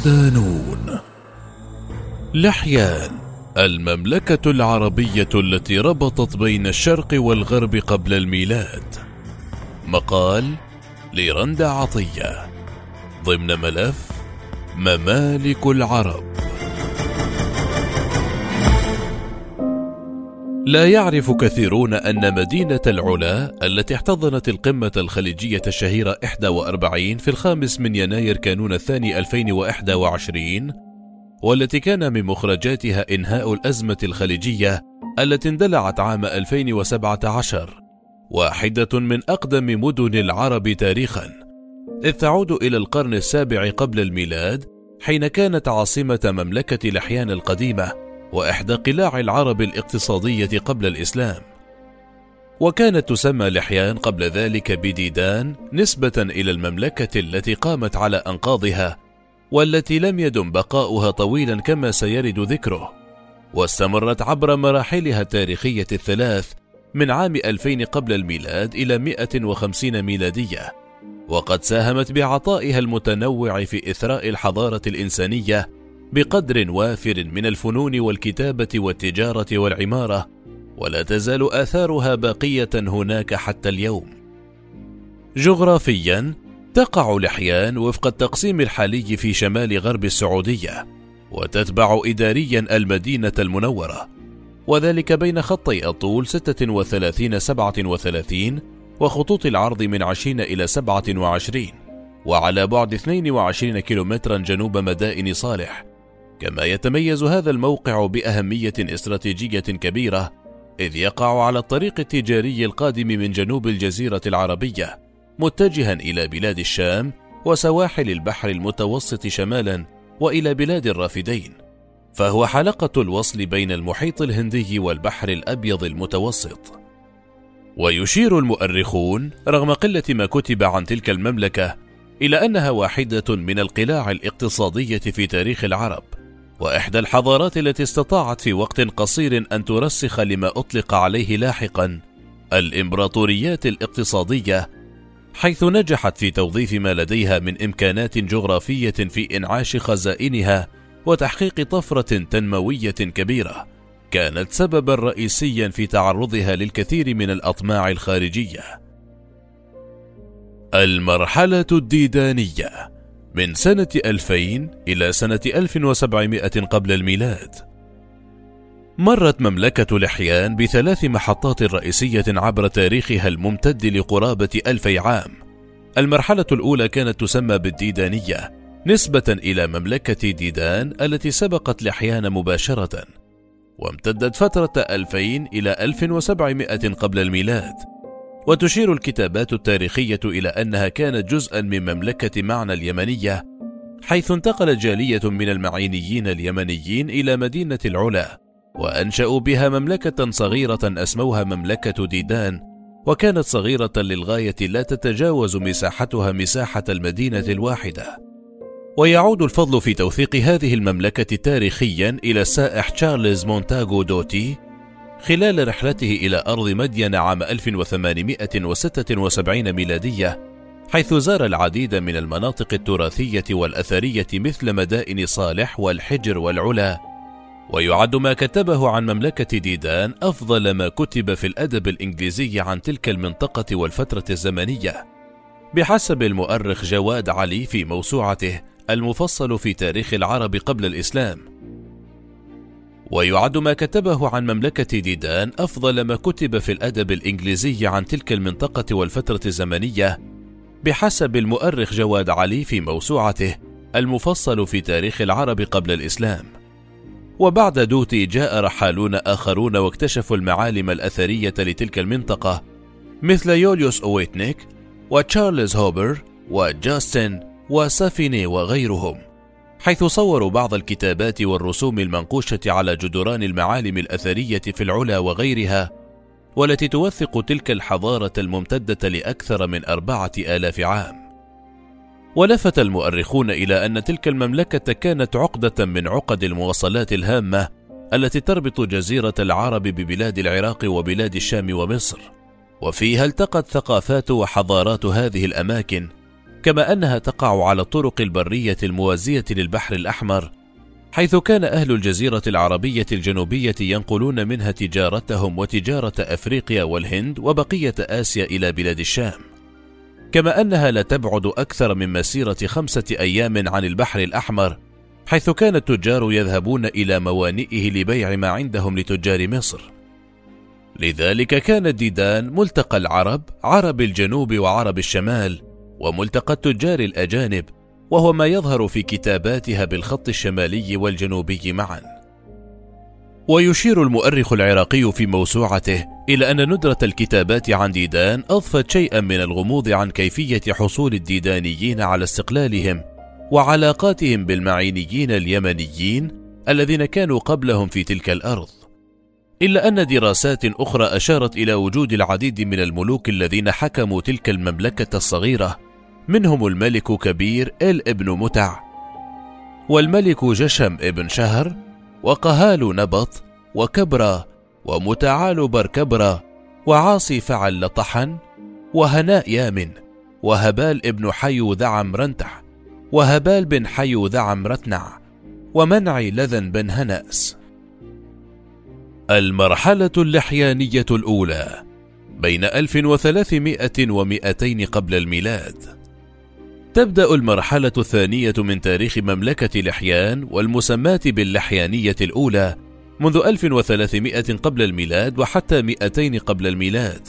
صدانون لحيان المملكة العربية التي ربطت بين الشرق والغرب قبل الميلاد. مقال لرندا عطية ضمن ملف ممالك العرب. لا يعرف كثيرون أن مدينة العلا التي احتضنت القمة الخليجية الشهيرة 41 في الخامس من يناير كانون الثاني 2021 والتي كان من مخرجاتها إنهاء الأزمة الخليجية التي اندلعت عام 2017 واحدة من أقدم مدن العرب تاريخا إذ تعود إلى القرن السابع قبل الميلاد حين كانت عاصمة مملكة لحيان القديمة. وإحدى قلاع العرب الاقتصادية قبل الإسلام. وكانت تسمى لحيان قبل ذلك بديدان نسبة إلى المملكة التي قامت على أنقاضها والتي لم يدم بقاؤها طويلا كما سيرد ذكره واستمرت عبر مراحلها التاريخية الثلاث من عام 2000 قبل الميلاد إلى 150 ميلادية. وقد ساهمت بعطائها المتنوع في إثراء الحضارة الإنسانية بقدر وافر من الفنون والكتابة والتجارة والعمارة ولا تزال آثارها باقية هناك حتى اليوم. جغرافيا تقع لحيان وفق التقسيم الحالي في شمال غرب السعودية وتتبع اداريا المدينة المنورة. وذلك بين خطي الطول 36 37 وخطوط العرض من 20 إلى 27 وعلى بعد 22 كيلومترا جنوب مدائن صالح. كما يتميز هذا الموقع بأهمية استراتيجية كبيرة إذ يقع على الطريق التجاري القادم من جنوب الجزيرة العربية متجها إلى بلاد الشام وسواحل البحر المتوسط شمالا وإلى بلاد الرافدين. فهو حلقة الوصل بين المحيط الهندي والبحر الأبيض المتوسط. ويشير المؤرخون رغم قلة ما كتب عن تلك المملكة إلى أنها واحدة من القلاع الاقتصادية في تاريخ العرب. وإحدى الحضارات التي استطاعت في وقت قصير أن ترسخ لما أطلق عليه لاحقا الإمبراطوريات الاقتصادية حيث نجحت في توظيف ما لديها من إمكانات جغرافية في إنعاش خزائنها وتحقيق طفرة تنموية كبيرة كانت سببا رئيسيا في تعرضها للكثير من الأطماع الخارجية. المرحلة الديدانية من سنة 2000 إلى سنة 1700 قبل الميلاد. مرت مملكة لحيان بثلاث محطات رئيسية عبر تاريخها الممتد لقرابة ألفي عام. المرحلة الأولى كانت تسمى بالديدانية، نسبة إلى مملكة ديدان التي سبقت لحيان مباشرة، وامتدت فترة 2000 إلى 1700 قبل الميلاد. وتشير الكتابات التاريخية إلى أنها كانت جزءا من مملكة معنى اليمنية حيث انتقلت جالية من المعينيين اليمنيين إلى مدينة العلا وأنشأوا بها مملكة صغيرة أسموها مملكة ديدان وكانت صغيرة للغاية لا تتجاوز مساحتها مساحة المدينة الواحدة. ويعود الفضل في توثيق هذه المملكة تاريخيا إلى السائح تشارلز مونتاغو دوتي خلال رحلته إلى أرض مدين عام 1876 ميلادية حيث زار العديد من المناطق التراثية والأثرية مثل مدائن صالح والحجر والعلا ويعد ما كتبه عن مملكة ديدان أفضل ما كتب في الأدب الإنجليزي عن تلك المنطقة والفترة الزمنية. بحسب المؤرخ جواد علي في موسوعته المفصل في تاريخ العرب قبل الإسلام ويعد ما كتبه عن مملكة ديدان أفضل ما كتب في الأدب الإنجليزي عن تلك المنطقة والفترة الزمنية بحسب المؤرخ جواد علي في موسوعته المفصل في تاريخ العرب قبل الإسلام. وبعد دوتي جاء رحالون آخرون واكتشفوا المعالم الأثرية لتلك المنطقة مثل يوليوس أويتنيك وتشارلز هوبر وجاستن وسافيني وغيرهم. حيث صوروا بعض الكتابات والرسوم المنقوشة على جدران المعالم الأثرية في العلا وغيرها والتي توثق تلك الحضارة الممتدة لأكثر من أربعة آلاف عام. ولفت المؤرخون إلى أن تلك المملكة كانت عقدة من عقد المواصلات الهامة التي تربط جزيرة العرب ببلاد العراق وبلاد الشام ومصر. وفيها التقت ثقافات وحضارات هذه الأماكن كما أنها تقع على الطرق البرية الموازية للبحر الأحمر حيث كان أهل الجزيرة العربية الجنوبية ينقلون منها تجارتهم وتجارة أفريقيا والهند وبقية آسيا إلى بلاد الشام. كما أنها لا تبعد أكثر من مسيرة خمسة أيام عن البحر الأحمر حيث كان التجار يذهبون إلى موانئه لبيع ما عندهم لتجار مصر. لذلك كان ديدان ملتقى العرب عرب الجنوب وعرب الشمال وملتقى التجار الأجانب وهو ما يظهر في كتاباتها بالخط الشمالي والجنوبي معا. ويشير المؤرخ العراقي في موسوعته إلى أن ندرة الكتابات عن ديدان أضفت شيئا من الغموض عن كيفية حصول الديدانيين على استقلالهم وعلاقاتهم بالمعينيين اليمنيين الذين كانوا قبلهم في تلك الأرض. إلا أن دراسات أخرى أشارت إلى وجود العديد من الملوك الذين حكموا تلك المملكة الصغيرة منهم الملك كبير إل ابن متع والملك جشم ابن شهر وقهال نبط وكبرى ومتعال بركبرى وعاصي فعل لطحن وهناء يامن وهبال ابن حيو ذعم رنتح وهبال بن حيو ذعم رتنع ومنعي لذن بن هنأس. المرحلة اللحيانية الأولى بين 1300 و200 قبل الميلاد. تبدأ المرحلة الثانية من تاريخ مملكة لحيان والمسماة باللحيانية الأولى منذ 1300 قبل الميلاد وحتى 200 قبل الميلاد.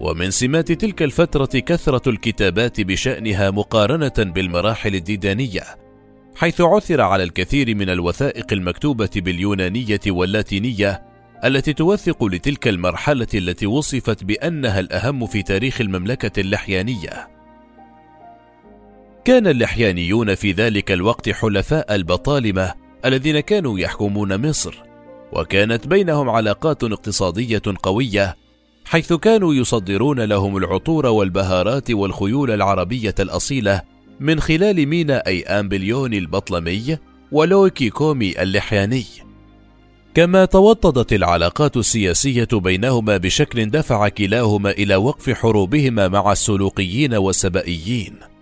ومن سمات تلك الفترة كثرة الكتابات بشأنها مقارنة بالمراحل الديدانية حيث عثر على الكثير من الوثائق المكتوبة باليونانية واللاتينية التي توثق لتلك المرحلة التي وصفت بأنها الأهم في تاريخ المملكة اللحيانية. كان اللحيانيون في ذلك الوقت حلفاء البطالمة الذين كانوا يحكمون مصر وكانت بينهم علاقات اقتصادية قوية حيث كانوا يصدرون لهم العطور والبهارات والخيول العربية الأصيلة من خلال ميناء أمبليون البطلمي ولوكي كومي اللحياني كما توطدت العلاقات السياسية بينهما بشكل دفع كلاهما إلى وقف حروبهما مع السلوقيين والسبائيين.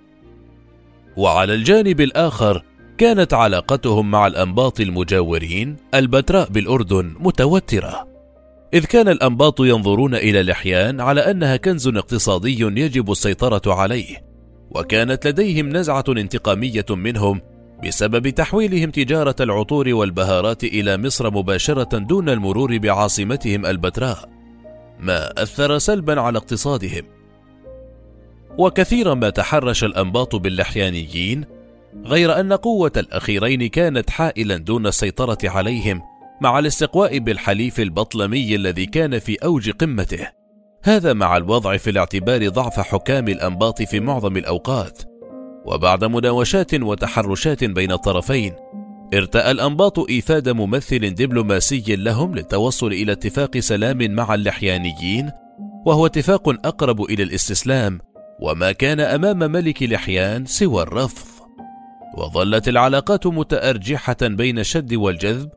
وعلى الجانب الآخر كانت علاقتهم مع الأنباط المجاورين البتراء بالأردن متوترة. إذ كان الأنباط ينظرون إلى لحيان على أنها كنز اقتصادي يجب السيطرة عليه وكانت لديهم نزعة انتقامية منهم بسبب تحويلهم تجارة العطور والبهارات إلى مصر مباشرة دون المرور بعاصمتهم البتراء ما أثر سلبا على اقتصادهم. وكثيرا ما تحرش الأنباط باللحيانيين غير أن قوة الأخيرين كانت حائلا دون السيطرة عليهم مع الاستقواء بالحليف البطلمي الذي كان في أوج قمته. هذا مع الوضع في الاعتبار ضعف حكام الأنباط في معظم الأوقات. وبعد مناوشات وتحرشات بين الطرفين ارتأى الأنباط إيفاد ممثل دبلوماسي لهم للتوصل إلى اتفاق سلام مع اللحيانيين وهو اتفاق أقرب إلى الاستسلام وما كان أمام ملك لحيان سوى الرفض. وظلت العلاقات متأرجحة بين الشد والجذب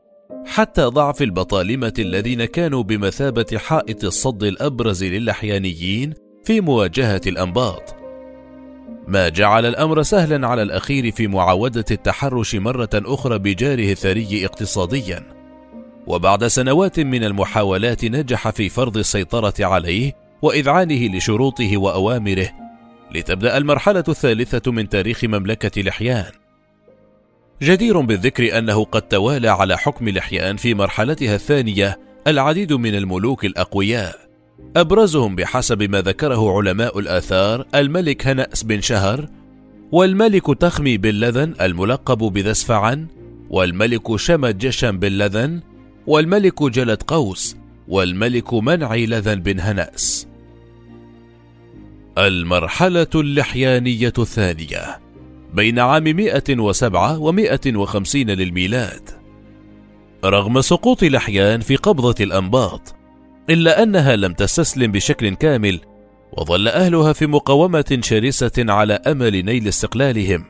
حتى ضعف البطالمة الذين كانوا بمثابة حائط الصد الأبرز للحيانيين في مواجهة الأنباط. ما جعل الأمر سهلا على الأخير في معاودة التحرش مرة أخرى بجاره الثري اقتصاديا. وبعد سنوات من المحاولات نجح في فرض السيطرة عليه وإذعانه لشروطه وأوامره لتبدأ المرحلة الثالثة من تاريخ مملكة لحيان. جدير بالذكر أنه قد توالى على حكم لحيان في مرحلتها الثانية العديد من الملوك الأقوياء، أبرزهم بحسب ما ذكره علماء الآثار الملك هنأس بن شهر، والملك تخمي بن لذن الملقب بذسفعن، والملك شمد جشم بن لذن، والملك جلد قوس، والملك منعي لذن بن هنأس. المرحلة اللحيانية الثانية بين عام 107 و 150 للميلاد. رغم سقوط لحيان في قبضة الأنباط إلا أنها لم تستسلم بشكل كامل وظل أهلها في مقاومة شرسة على أمل نيل استقلالهم.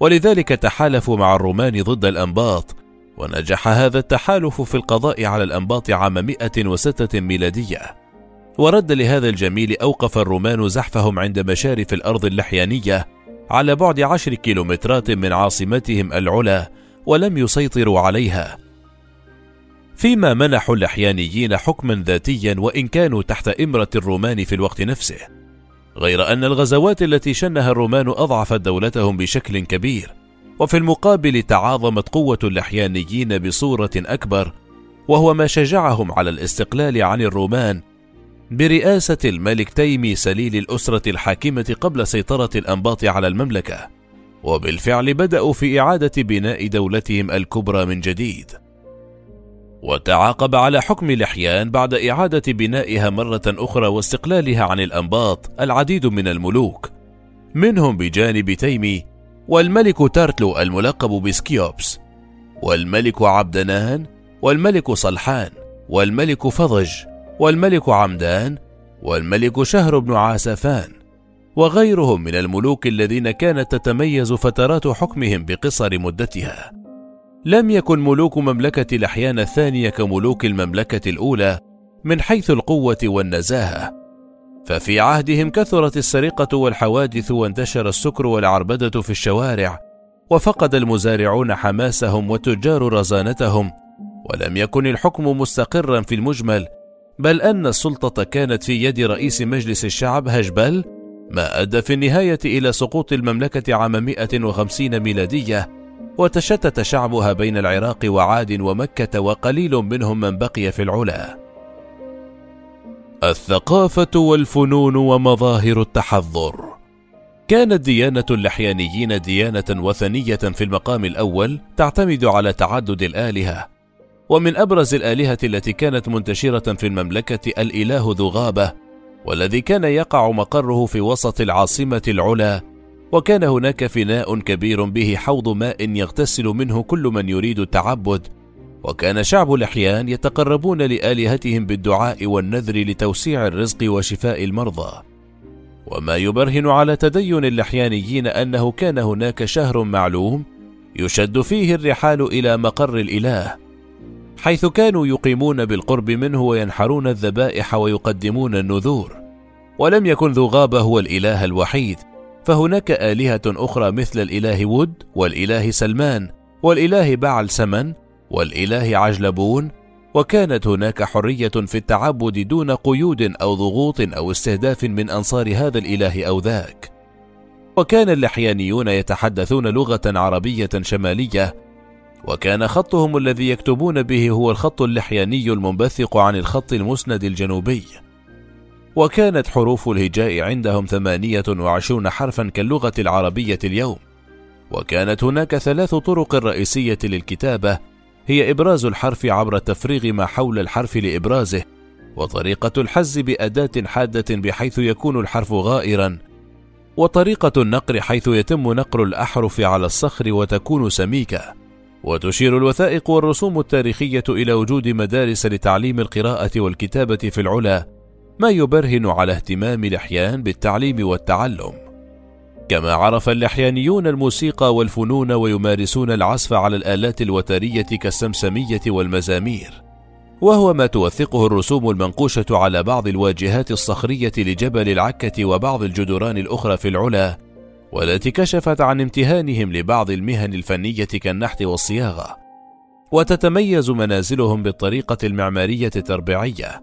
ولذلك تحالفوا مع الرومان ضد الأنباط ونجح هذا التحالف في القضاء على الأنباط عام 106 ميلادية. ورد لهذا الجميل أوقف الرومان زحفهم عند مشارف الأرض اللحيانية على بعد عشر كيلومترات من عاصمتهم العلا ولم يسيطروا عليها. فيما منحوا اللحيانيين حكما ذاتيا وإن كانوا تحت إمرة الرومان في الوقت نفسه غير أن الغزوات التي شنها الرومان أضعفت دولتهم بشكل كبير وفي المقابل تعاظمت قوة اللحيانيين بصورة أكبر وهو ما شجعهم على الاستقلال عن الرومان برئاسة الملك تيمي سليل الأسرة الحاكمة قبل سيطرة الأنباط على المملكة. وبالفعل بدأوا في إعادة بناء دولتهم الكبرى من جديد. وتعاقب على حكم لحيان بعد إعادة بنائها مرة أخرى واستقلالها عن الأنباط العديد من الملوك. منهم بجانب تيمي والملك تارتلو الملقب بسكيوبس والملك عبدنان والملك صلحان والملك فضج والملك عمدان والملك شهر بن عاسفان وغيرهم من الملوك الذين كانت تتميز فترات حكمهم بقصر مدتها. لم يكن ملوك مملكة لحيان الثانية كملوك المملكة الأولى من حيث القوة والنزاهة. ففي عهدهم كثرت السرقة والحوادث وانتشر السكر والعربدة في الشوارع وفقد المزارعون حماسهم والتجار رزانتهم ولم يكن الحكم مستقرا في المجمل بل أن السلطة كانت في يد رئيس مجلس الشعب هجبل ما أدى في النهاية إلى سقوط المملكة عام 150 ميلادية وتشتت شعبها بين العراق وعاد ومكة وقليل منهم من بقي في العلا. الثقافة والفنون ومظاهر التحضر كانت ديانة اللحيانيين ديانة وثنية في المقام الأول تعتمد على تعدد الآلهة ومن أبرز الآلهة التي كانت منتشرة في المملكة الإله ذو غابة والذي كان يقع مقره في وسط العاصمة العلا وكان هناك فناء كبير به حوض ماء يغتسل منه كل من يريد التعبد وكان شعب الأحيان يتقربون لآلهتهم بالدعاء والنذر لتوسيع الرزق وشفاء المرضى. وما يبرهن على تدين اللحيانيين أنه كان هناك شهر معلوم يشد فيه الرحال إلى مقر الإله حيث كانوا يقيمون بالقرب منه وينحرون الذبائح ويقدمون النذور. ولم يكن ذو غابة هو الإله الوحيد. فهناك آلهة أخرى مثل الإله ود والإله سلمان والإله بعل سمن والإله عجلبون. وكانت هناك حرية في التعبد دون قيود أو ضغوط أو استهداف من أنصار هذا الإله أو ذاك. وكان اللحيانيون يتحدثون لغة عربية شمالية وكان خطهم الذي يكتبون به هو الخط اللحياني المنبثق عن الخط المسند الجنوبي. وكانت حروف الهجاء عندهم ثمانية وعشرون حرفا كاللغة العربية اليوم. وكانت هناك ثلاث طرق رئيسية للكتابة. هي إبراز الحرف عبر تفريغ ما حول الحرف لإبرازه وطريقة الحز بأداة حادة بحيث يكون الحرف غائرا وطريقة النقر حيث يتم نقر الأحرف على الصخر وتكون سميكة. وتشير الوثائق والرسوم التاريخية إلى وجود مدارس لتعليم القراءة والكتابة في العلا ما يبرهن على اهتمام الأحيان بالتعليم والتعلم. كما عرف اللحيانيون الموسيقى والفنون ويمارسون العزف على الآلات الوترية كالسمسمية والمزامير. وهو ما توثقه الرسوم المنقوشة على بعض الواجهات الصخرية لجبل العكة وبعض الجدران الأخرى في العلا والتي كشفت عن امتهانهم لبعض المهن الفنية كالنحت والصياغة. وتتميز منازلهم بالطريقة المعمارية التربيعية.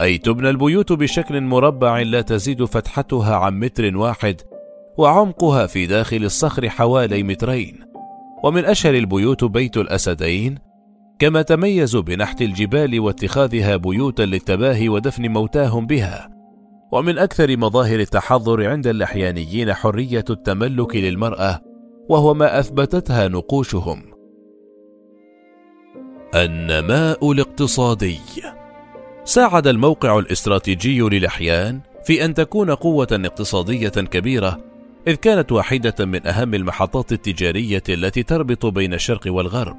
أي تبنى البيوت بشكل مربع لا تزيد فتحتها عن متر واحد وعمقها في داخل الصخر حوالي مترين. ومن أشهر البيوت بيت الأسدين كما تميزوا بنحت الجبال واتخاذها بيوتا للتباهي ودفن موتاهم بها. ومن أكثر مظاهر التحضر عند اللحيانيين حرية التملك للمرأة وهو ما أثبتتها نقوشهم. النماء الاقتصادي. ساعد الموقع الاستراتيجي للحيان في أن تكون قوة اقتصادية كبيرة إذ كانت واحدة من أهم المحطات التجارية التي تربط بين الشرق والغرب.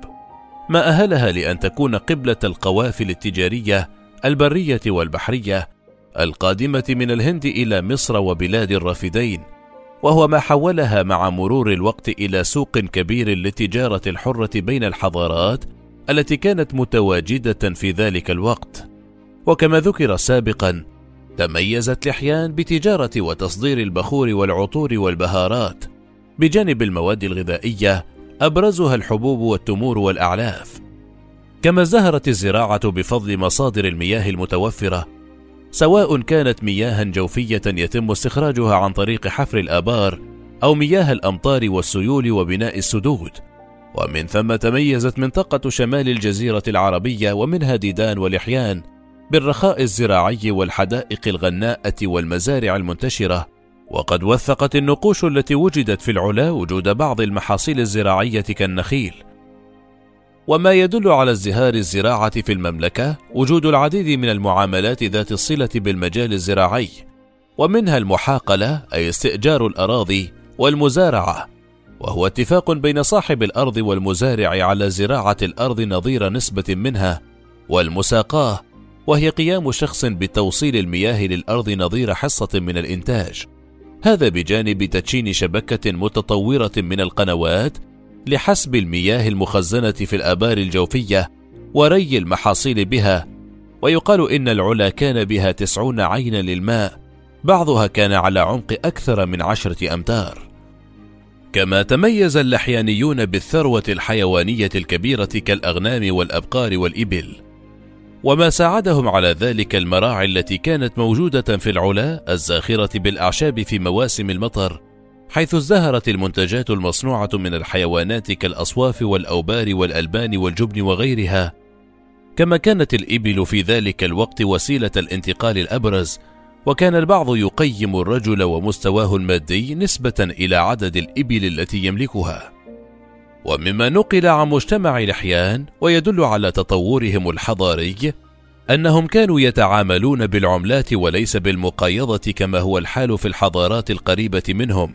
ما أهلها لأن تكون قبلة القوافل التجارية البرية والبحرية القادمة من الهند إلى مصر وبلاد الرافدين وهو ما حولها مع مرور الوقت إلى سوق كبير للتجارة الحرة بين الحضارات التي كانت متواجدة في ذلك الوقت. وكما ذكر سابقا تميزت لحيان بتجارة وتصدير البخور والعطور والبهارات بجانب المواد الغذائية أبرزها الحبوب والتمور والأعلاف. كما ازدهرت الزراعة بفضل مصادر المياه المتوفرة سواء كانت مياها جوفية يتم استخراجها عن طريق حفر الآبار أو مياه الأمطار والسيول وبناء السدود. ومن ثم تميزت منطقة شمال الجزيرة العربية ومنها ديدان ولحيان بالرخاء الزراعي والحدائق الغناءة والمزارع المنتشرة. وقد وثقت النقوش التي وجدت في العلا وجود بعض المحاصيل الزراعية كالنخيل. وما يدل على ازدهار الزراعة في المملكة وجود العديد من المعاملات ذات الصلة بالمجال الزراعي ومنها المحاقلة أي استئجار الأراضي والمزارعة وهو اتفاق بين صاحب الأرض والمزارع على زراعة الأرض نظير نسبة منها والمساقاة وهي قيام شخص بتوصيل المياه للأرض نظير حصة من الإنتاج هذا بجانب تدشين شبكة متطورة من القنوات لحسب المياه المخزنة في الآبار الجوفية وري المحاصيل بها ويقال إن العلا كان بها تسعون عينا للماء بعضها كان على عمق أكثر من عشرة أمتار. كما تميز اللحيانيون بالثروة الحيوانية الكبيرة كالأغنام والأبقار والإبل. وما ساعدهم على ذلك المراعي التي كانت موجودة في العلا الزاخرة بالأعشاب في مواسم المطر حيث ازدهرت المنتجات المصنوعة من الحيوانات كالأصواف والأوبار والألبان والجبن وغيرها كما كانت الإبل في ذلك الوقت وسيلة الانتقال الأبرز وكان البعض يقيم الرجل ومستواه المادي نسبة إلى عدد الإبل التي يملكها. ومما نقل عن مجتمع لحيان ويدل على تطورهم الحضاري أنهم كانوا يتعاملون بالعملات وليس بالمقايضه كما هو الحال في الحضارات القريبة منهم.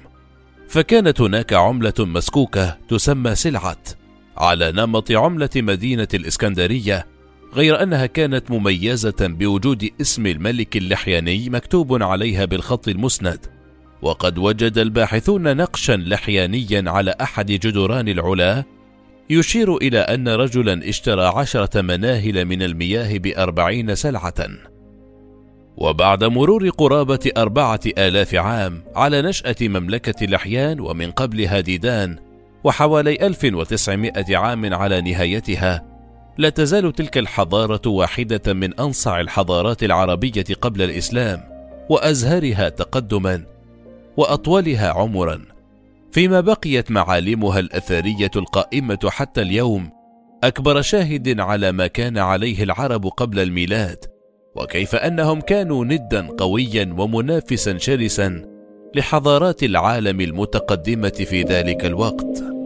فكانت هناك عملة مسكوكة تسمى سلعت على نمط عملة مدينة الإسكندرية غير أنها كانت مميزة بوجود اسم الملك اللحياني مكتوب عليها بالخط المسند وقد وجد الباحثون نقشا لحيانيا على أحد جدران العلا يشير إلى أن رجلا اشترى عشرة مناهل من المياه بأربعين سلعة. وبعد مرور قرابة أربعة آلاف عام على نشأة مملكة لحيان ومن قبلها ديدان وحوالي 1900 عام على نهايتها لا تزال تلك الحضارة واحدة من أنصع الحضارات العربية قبل الإسلام وأزهرها تقدما وأطولها عمرا. فيما بقيت معالمها الأثرية القائمة حتى اليوم أكبر شاهد على ما كان عليه العرب قبل الميلاد وكيف أنهم كانوا ندا قويا ومنافسا شرسا لحضارات العالم المتقدمة في ذلك الوقت.